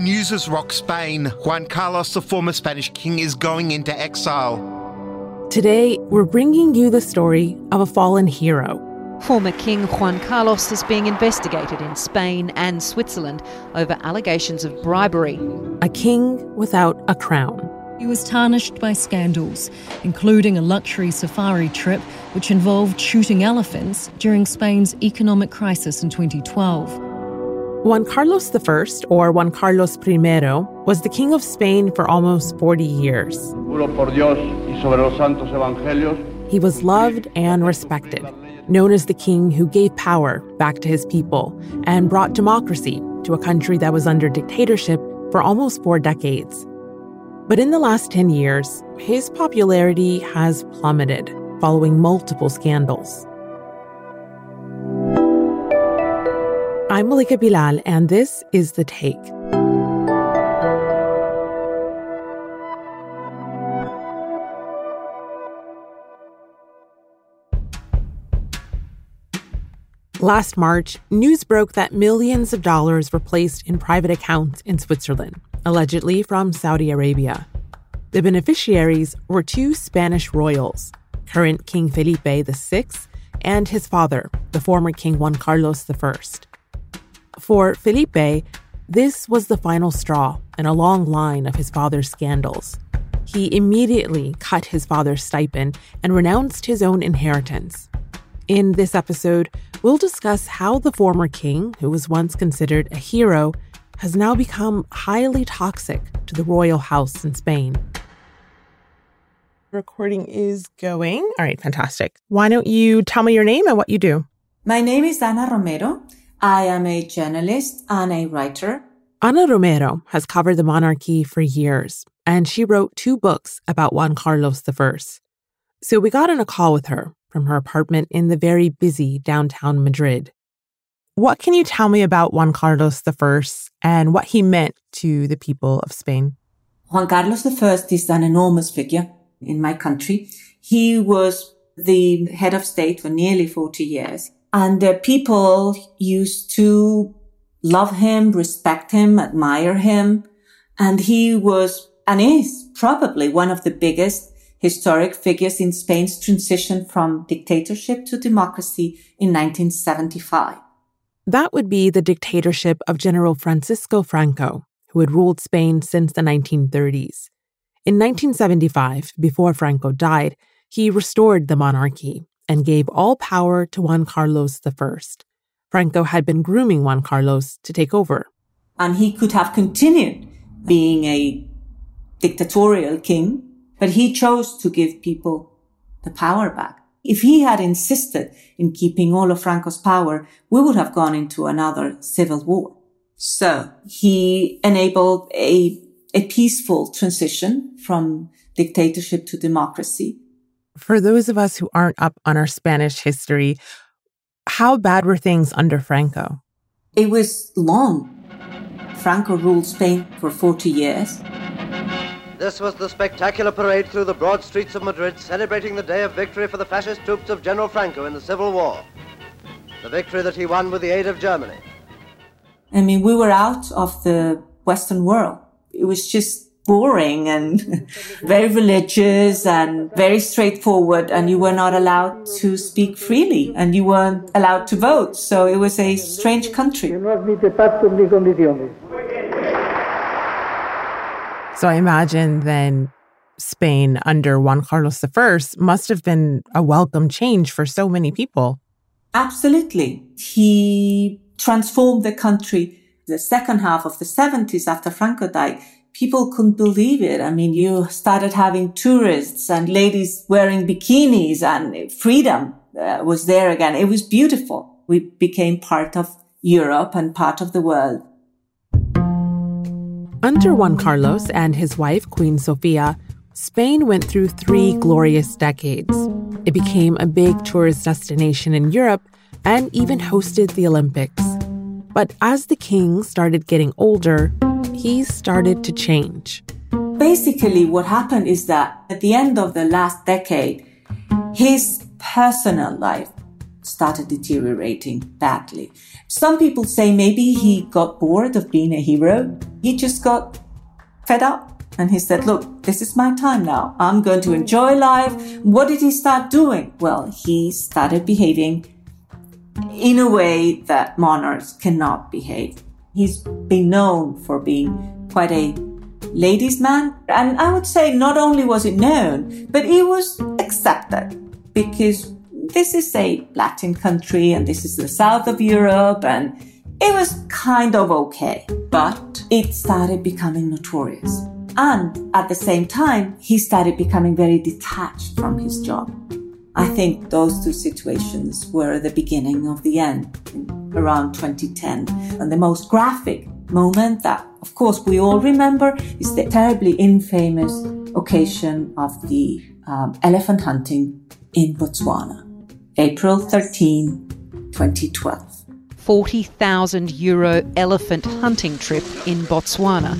news has rocked Spain. Juan Carlos, the former Spanish king, is going into exile. Today, we're bringing you the story of a fallen hero. Former King Juan Carlos is being investigated in Spain and Switzerland over allegations of bribery. A king without a crown. He was tarnished by scandals, including a luxury safari trip which involved shooting elephants during Spain's economic crisis in 2012. Juan Carlos I, or Juan Carlos I, was the king of Spain for almost 40 years. He was loved and respected, known as the king who gave power back to his people and brought democracy to a country that was under dictatorship for almost four decades. But in the last 10 years, his popularity has plummeted following multiple scandals. I'm Malika Bilal, and this is The Take. Last March, news broke that millions of dollars were placed in private accounts in Switzerland allegedly from Saudi Arabia. The beneficiaries were two Spanish royals, current King Felipe VI and his father, the former King Juan Carlos I. For Felipe, this was the final straw in a long line of his father's scandals. He immediately cut his father's stipend and renounced his own inheritance. In this episode, we'll discuss how the former king, who was once considered a hero, has now become highly toxic to the royal house in Spain. Recording is going. All right, fantastic. Why don't you tell me your name and what you do? My name is Ana Romero. I am a journalist and a writer. Ana Romero has covered the monarchy for years, and she wrote two books about Juan Carlos I. So we got on a call with her from her apartment in the very busy downtown Madrid. What can you tell me about Juan Carlos I and what he meant to the people of Spain? Juan Carlos I is an enormous figure in my country. He was the head of state for nearly 40 years. And uh, people used to love him, respect him, admire him. And he was and is probably one of the biggest historic figures in Spain's transition from dictatorship to democracy in 1975. That would be the dictatorship of General Francisco Franco, who had ruled Spain since the 1930s. In 1975, before Franco died, he restored the monarchy and gave all power to Juan Carlos I. Franco had been grooming Juan Carlos to take over. And he could have continued being a dictatorial king, but he chose to give people the power back. If he had insisted in keeping all of Franco's power, we would have gone into another civil war. So he enabled a, a peaceful transition from dictatorship to democracy. For those of us who aren't up on our Spanish history, how bad were things under Franco? It was long. Franco ruled Spain for 40 years. This was the spectacular parade through the broad streets of Madrid celebrating the day of victory for the fascist troops of General Franco in the Civil War. The victory that he won with the aid of Germany. I mean, we were out of the Western world. It was just boring and very religious and very straightforward and you were not allowed to speak freely and you weren't allowed to vote. So it was a strange country. So I imagine then Spain under Juan Carlos I must have been a welcome change for so many people. Absolutely. He transformed the country. The second half of the 70s after Franco died, people couldn't believe it. I mean, you started having tourists and ladies wearing bikinis and freedom uh, was there again. It was beautiful. We became part of Europe and part of the world. Under Juan Carlos and his wife, Queen Sofia, Spain went through three glorious decades. It became a big tourist destination in Europe and even hosted the Olympics. But as the king started getting older, he started to change. Basically, what happened is that at the end of the last decade, his personal life started deteriorating badly. Some people say maybe he got bored of being a hero. He just got fed up and he said, look, this is my time now. I'm going to enjoy life. What did he start doing? Well, he started behaving in a way that monarchs cannot behave. He's been known for being quite a ladies' man. And I would say not only was it known, but it was accepted because this is a Latin country and this is the south of Europe and it was kind of okay, but it started becoming notorious. And at the same time, he started becoming very detached from his job. I think those two situations were the beginning of the end around 2010. And the most graphic moment that, of course, we all remember is the terribly infamous occasion of the um, elephant hunting in Botswana, April 13, 2012. 40,000 euro elephant hunting trip in Botswana.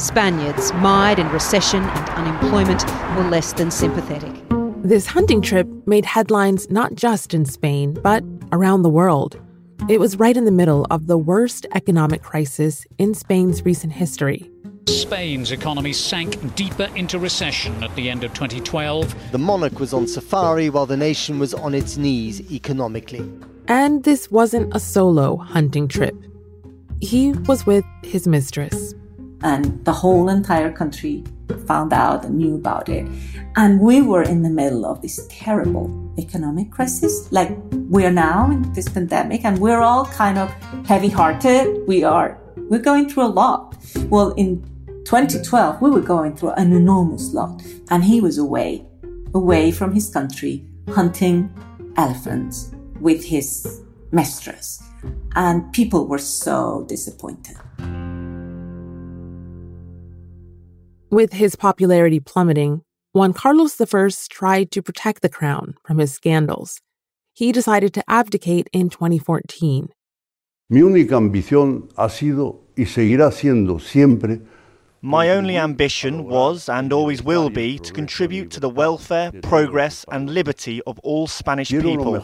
Spaniards, mired in recession and unemployment, were less than sympathetic. This hunting trip made headlines not just in Spain, but around the world. It was right in the middle of the worst economic crisis in Spain's recent history. Spain's economy sank deeper into recession at the end of 2012. The monarch was on safari while the nation was on its knees economically. And this wasn't a solo hunting trip. He was with his mistress. And the whole entire country found out and knew about it. And we were in the middle of this terrible economic crisis, like we are now in this pandemic, and we're all kind of heavy hearted. We are, we're going through a lot. Well, in 2012, we were going through an enormous lot, and he was away, away from his country, hunting elephants with his mistress. And people were so disappointed. With his popularity plummeting, Juan Carlos I tried to protect the crown from his scandals. He decided to abdicate in 2014. Mi única ambición ha sido y seguirá siendo siempre my only ambition was and always will be to contribute to the welfare, progress, and liberty of all Spanish people.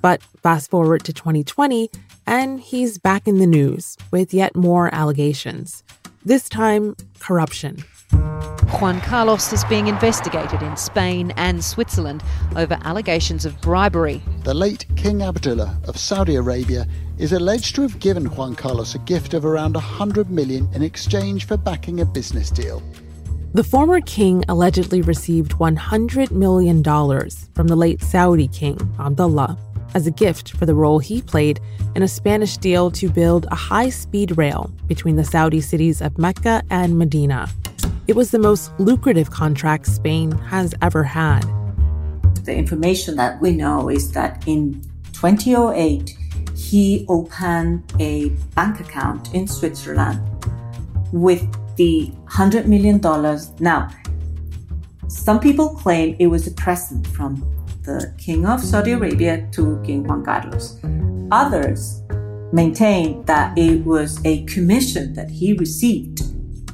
But fast forward to 2020, and he's back in the news with yet more allegations. This time, corruption. Juan Carlos is being investigated in Spain and Switzerland over allegations of bribery. The late King Abdullah of Saudi Arabia is alleged to have given Juan Carlos a gift of around 100 million in exchange for backing a business deal. The former king allegedly received $100 million from the late Saudi king, Abdullah, as a gift for the role he played in a Spanish deal to build a high speed rail between the Saudi cities of Mecca and Medina. It was the most lucrative contract Spain has ever had. The information that we know is that in 2008, he opened a bank account in Switzerland with the $100 million. Now, some people claim it was a present from the King of Saudi Arabia to King Juan Carlos. Others maintain that it was a commission that he received.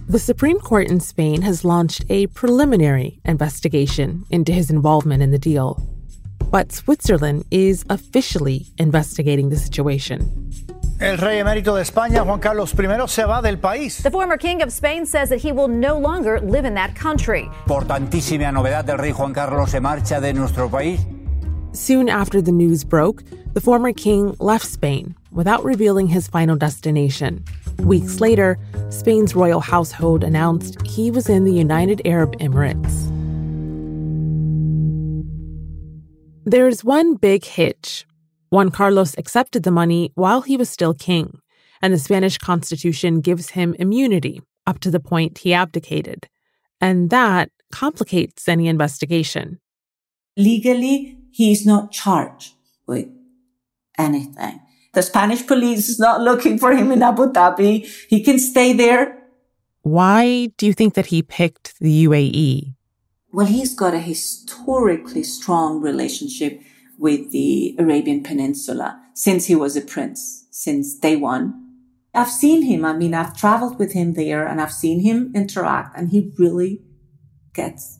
The Supreme Court in Spain has launched a preliminary investigation into his involvement in the deal. But Switzerland is officially investigating the situation. El rey emérito de España, Juan Carlos I, se va del país. The former king of Spain says that he will no longer live in that country. Importantísima novedad, el rey Juan Carlos se marcha de nuestro país. Soon after the news broke, the former king left Spain without revealing his final destination. Weeks later, Spain's royal household announced he was in the United Arab Emirates. There's one big hitch Juan Carlos accepted the money while he was still king, and the Spanish constitution gives him immunity up to the point he abdicated. And that complicates any investigation. Legally, he's not charged with anything. The Spanish police is not looking for him in Abu Dhabi. He can stay there. Why do you think that he picked the UAE? Well, he's got a historically strong relationship with the Arabian Peninsula since he was a prince, since day one. I've seen him. I mean, I've traveled with him there and I've seen him interact and he really gets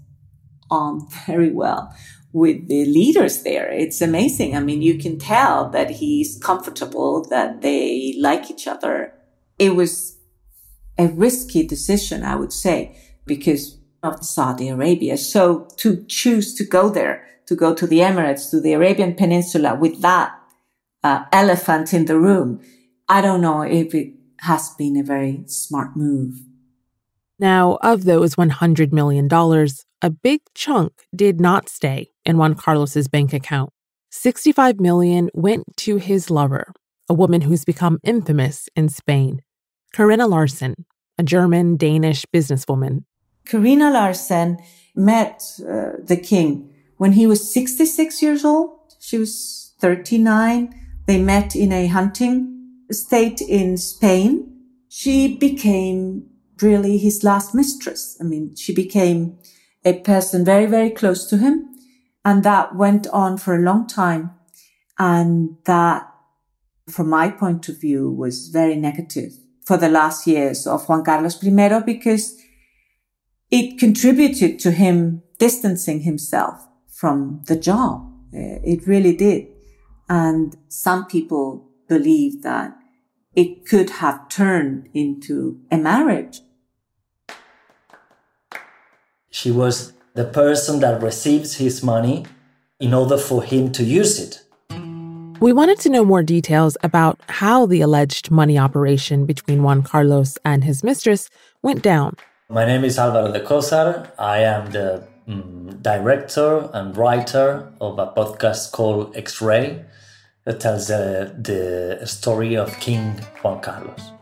on very well with the leaders there. It's amazing. I mean, you can tell that he's comfortable, that they like each other. It was a risky decision, I would say, because of Saudi Arabia. So to choose to go there, to go to the Emirates, to the Arabian Peninsula with that uh, elephant in the room, I don't know if it has been a very smart move. Now, of those $100 million, a big chunk did not stay in Juan Carlos's bank account. 65 million went to his lover, a woman who's become infamous in Spain, Corinna Larsen, a German Danish businesswoman. Corinna Larsen met uh, the king when he was 66 years old. She was 39. They met in a hunting estate in Spain. She became really his last mistress. I mean, she became a person very, very close to him. And that went on for a long time. And that, from my point of view, was very negative for the last years of Juan Carlos I because it contributed to him distancing himself from the job. It really did. And some people believe that it could have turned into a marriage. She was the person that receives his money in order for him to use it. We wanted to know more details about how the alleged money operation between Juan Carlos and his mistress went down. My name is Álvaro de Cózar. I am the um, director and writer of a podcast called XREY that tells uh, the story of King Juan Carlos.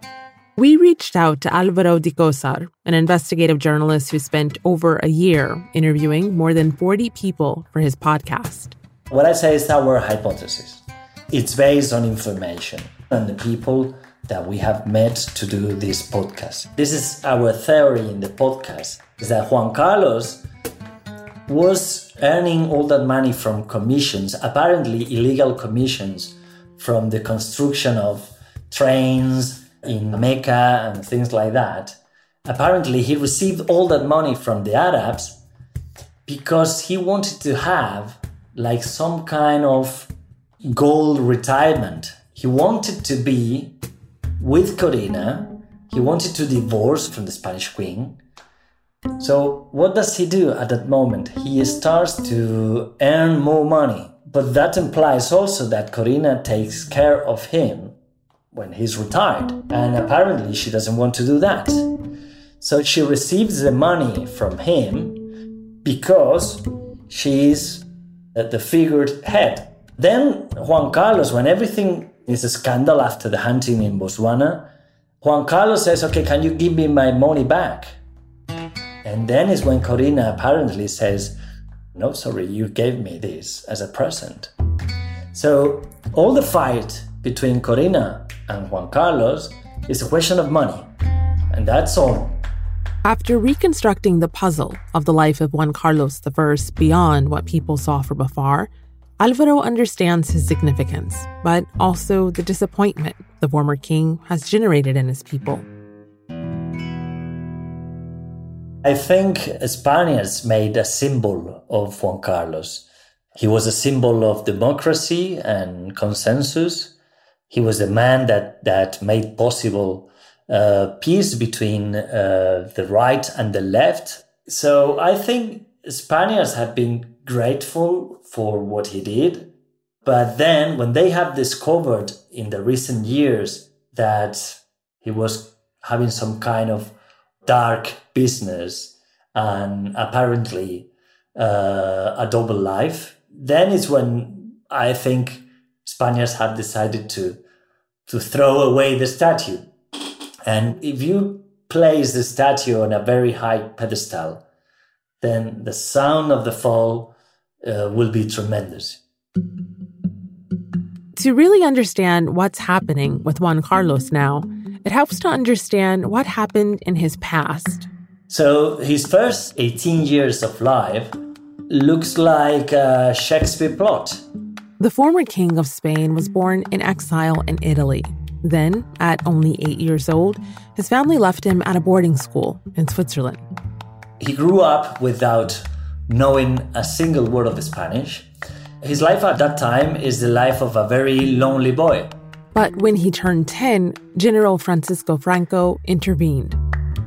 We reached out to Álvaro de Cózar, an investigative journalist who spent over a year interviewing more than 40 people for his podcast. What I say is our hypothesis. It's based on information and the people that we have met to do this podcast. This is our theory in the podcast is that Juan Carlos was earning all that money from commissions, apparently illegal commissions from the construction of trains, in Mecca and things like that. Apparently, he received all that money from the Arabs because he wanted to have like some kind of gold retirement. He wanted to be with Corinna, he wanted to divorce from the Spanish queen. So, what does he do at that moment? He starts to earn more money. But that implies also that Corinna takes care of him when he's retired. And apparently, she doesn't want to do that. So she receives the money from him because she's uh, the figured head. Then Juan Carlos, when everything is a scandal after the hunting in Botswana, Juan Carlos says, Okay, can you give me my money back? And then is when Corinna apparently says, No, sorry, you gave me this as a present. So all the fight between Corinna and Juan Carlos is a question of money. And that's all. After reconstructing the puzzle of the life of Juan Carlos I beyond what people saw from afar, Alvaro understands his significance, but also the disappointment the former king has generated in his people. I think Spaniards made a symbol of Juan Carlos. He was a symbol of democracy and consensus. He was a man that that made possible uh, peace between uh, the right and the left. So I think Spaniards have been grateful for what he did, but then when they have discovered in the recent years that he was having some kind of dark business and apparently uh, a double life, then is when I think Spaniards have decided to to throw away the statue. And if you place the statue on a very high pedestal, then the sound of the fall uh, will be tremendous. To really understand what's happening with Juan Carlos now, it helps to understand what happened in his past. So, his first 18 years of life looks like a Shakespeare plot. The former king of Spain was born in exile in Italy. Then, at only eight years old, his family left him at a boarding school in Switzerland. He grew up without knowing a single word of Spanish. His life at that time is the life of a very lonely boy. But when he turned 10, General Francisco Franco intervened.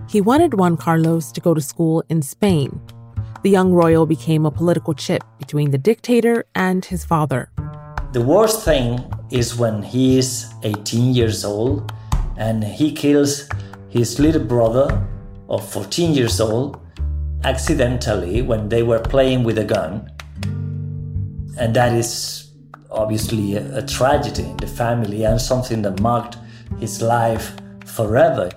He wanted Juan Carlos to go to school in Spain. The young royal became a political chip between the dictator and his father. The worst thing is when he is 18 years old and he kills his little brother of 14 years old accidentally when they were playing with a gun. And that is obviously a, a tragedy in the family and something that marked his life forever.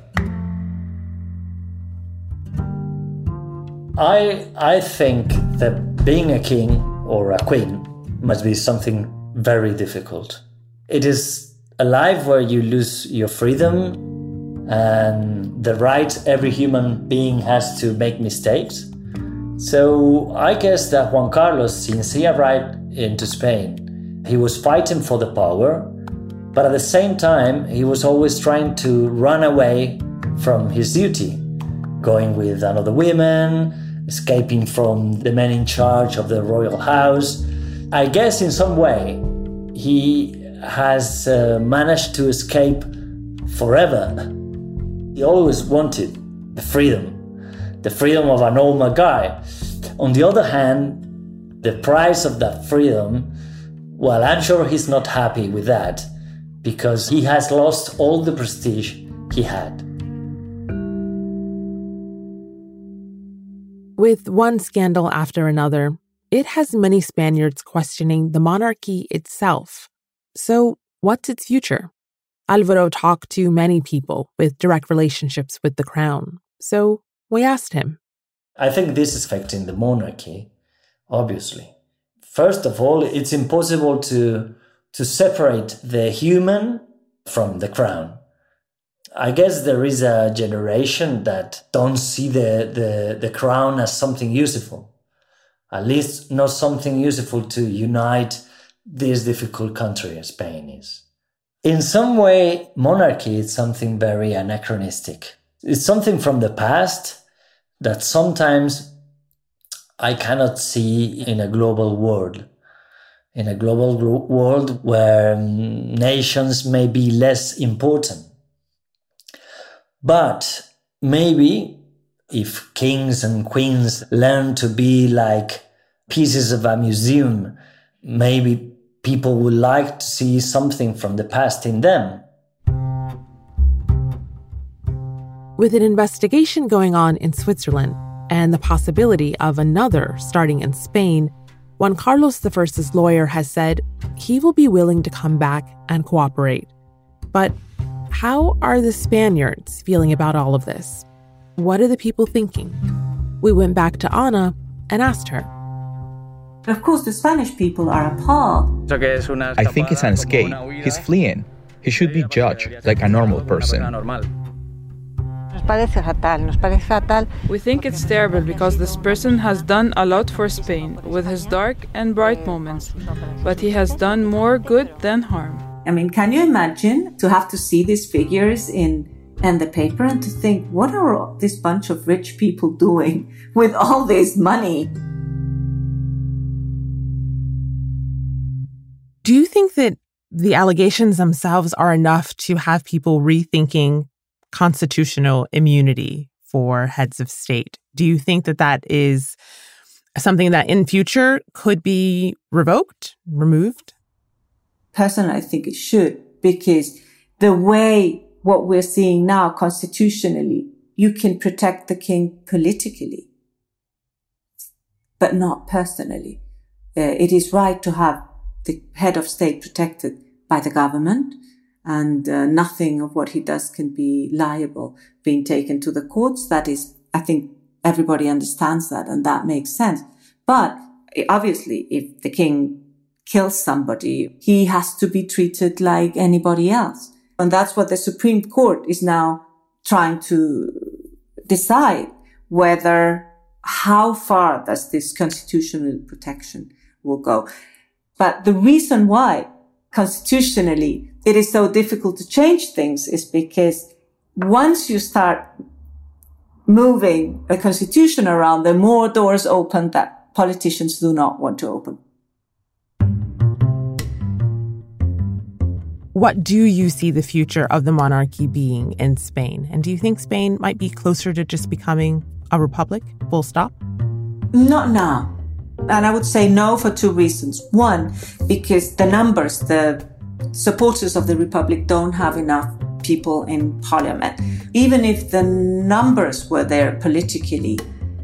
I I think that being a king or a queen must be something very difficult. It is a life where you lose your freedom and the right every human being has to make mistakes. So I guess that Juan Carlos, since he arrived into Spain, he was fighting for the power, but at the same time, he was always trying to run away from his duty, going with another woman, escaping from the men in charge of the royal house. I guess in some way he has uh, managed to escape forever. He always wanted the freedom, the freedom of a normal guy. On the other hand, the price of that freedom, well, I'm sure he's not happy with that because he has lost all the prestige he had. With one scandal after another, it has many Spaniards questioning the monarchy itself. So, what's its future? Alvaro talked to many people with direct relationships with the crown. So, we asked him. I think this is affecting the monarchy, obviously. First of all, it's impossible to, to separate the human from the crown. I guess there is a generation that don't see the, the, the crown as something useful. At least not something useful to unite this difficult country as Spain is. In some way, monarchy is something very anachronistic. It's something from the past that sometimes I cannot see in a global world. In a global world where um, nations may be less important but maybe if kings and queens learn to be like pieces of a museum, maybe people would like to see something from the past in them. With an investigation going on in Switzerland and the possibility of another starting in Spain, Juan Carlos I's lawyer has said he will be willing to come back and cooperate. But how are the Spaniards feeling about all of this? What are the people thinking? We went back to Ana and asked her. Of course, the Spanish people are appalled. I think it's an escape. He's fleeing. He should be judged like a normal person. We think it's terrible because this person has done a lot for Spain with his dark and bright moments, but he has done more good than harm. I mean, can you imagine to have to see these figures in and the paper and to think, what are this bunch of rich people doing with all this money? Do you think that the allegations themselves are enough to have people rethinking constitutional immunity for heads of state? Do you think that that is something that in future could be revoked, removed? Personally, I think it should because the way what we're seeing now constitutionally, you can protect the king politically, but not personally. Uh, it is right to have the head of state protected by the government and uh, nothing of what he does can be liable being taken to the courts. That is, I think everybody understands that and that makes sense. But obviously, if the king kills somebody, he has to be treated like anybody else. And that's what the Supreme Court is now trying to decide whether how far does this constitutional protection will go. But the reason why constitutionally it is so difficult to change things is because once you start moving a constitution around, the more doors open that politicians do not want to open. What do you see the future of the monarchy being in Spain? And do you think Spain might be closer to just becoming a republic, full stop? Not now. And I would say no for two reasons. One, because the numbers, the supporters of the republic don't have enough people in parliament. Even if the numbers were there politically,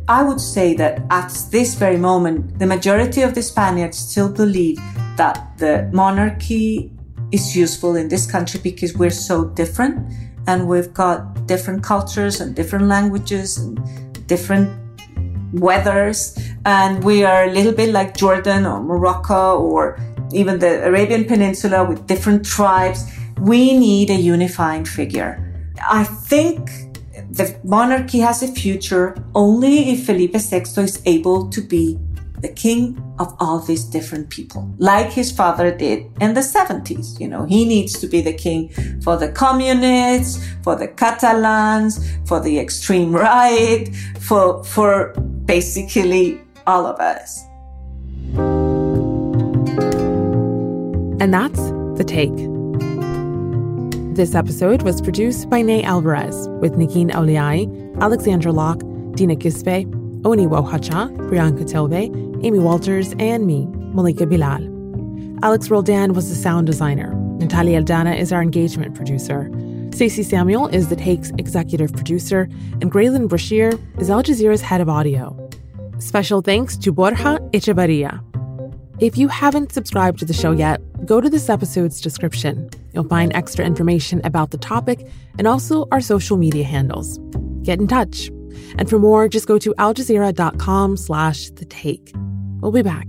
I would say that at this very moment, the majority of the Spaniards still believe that the monarchy is useful in this country because we're so different and we've got different cultures and different languages and different weathers. And we are a little bit like Jordan or Morocco or even the Arabian Peninsula with different tribes. We need a unifying figure. I think the monarchy has a future only if Felipe VI is able to be the king of all these different people, like his father did in the 70s. You know, he needs to be the king for the communists, for the Catalans, for the extreme right, for, for basically all of us. And that's The Take. This episode was produced by Ney Alvarez with Negin Owliaei, Alexandra Locke, Dina Kesbeh, Oni Wohacha, Priyanka Tilve, Amy Walters, and me, Malika Bilal. Alex Roldan was the sound designer. Natalia Aldana is our engagement producer. Stacey Samuel is the Take's executive producer, and Graelyn Brashear is Al Jazeera's head of audio. Special thanks to Borja Echevarria. If you haven't subscribed to the show yet, go to this episode's description. You'll find extra information about the topic and also our social media handles. Get in touch. And for more, just go to aljazeera.com slash the take. We'll be back.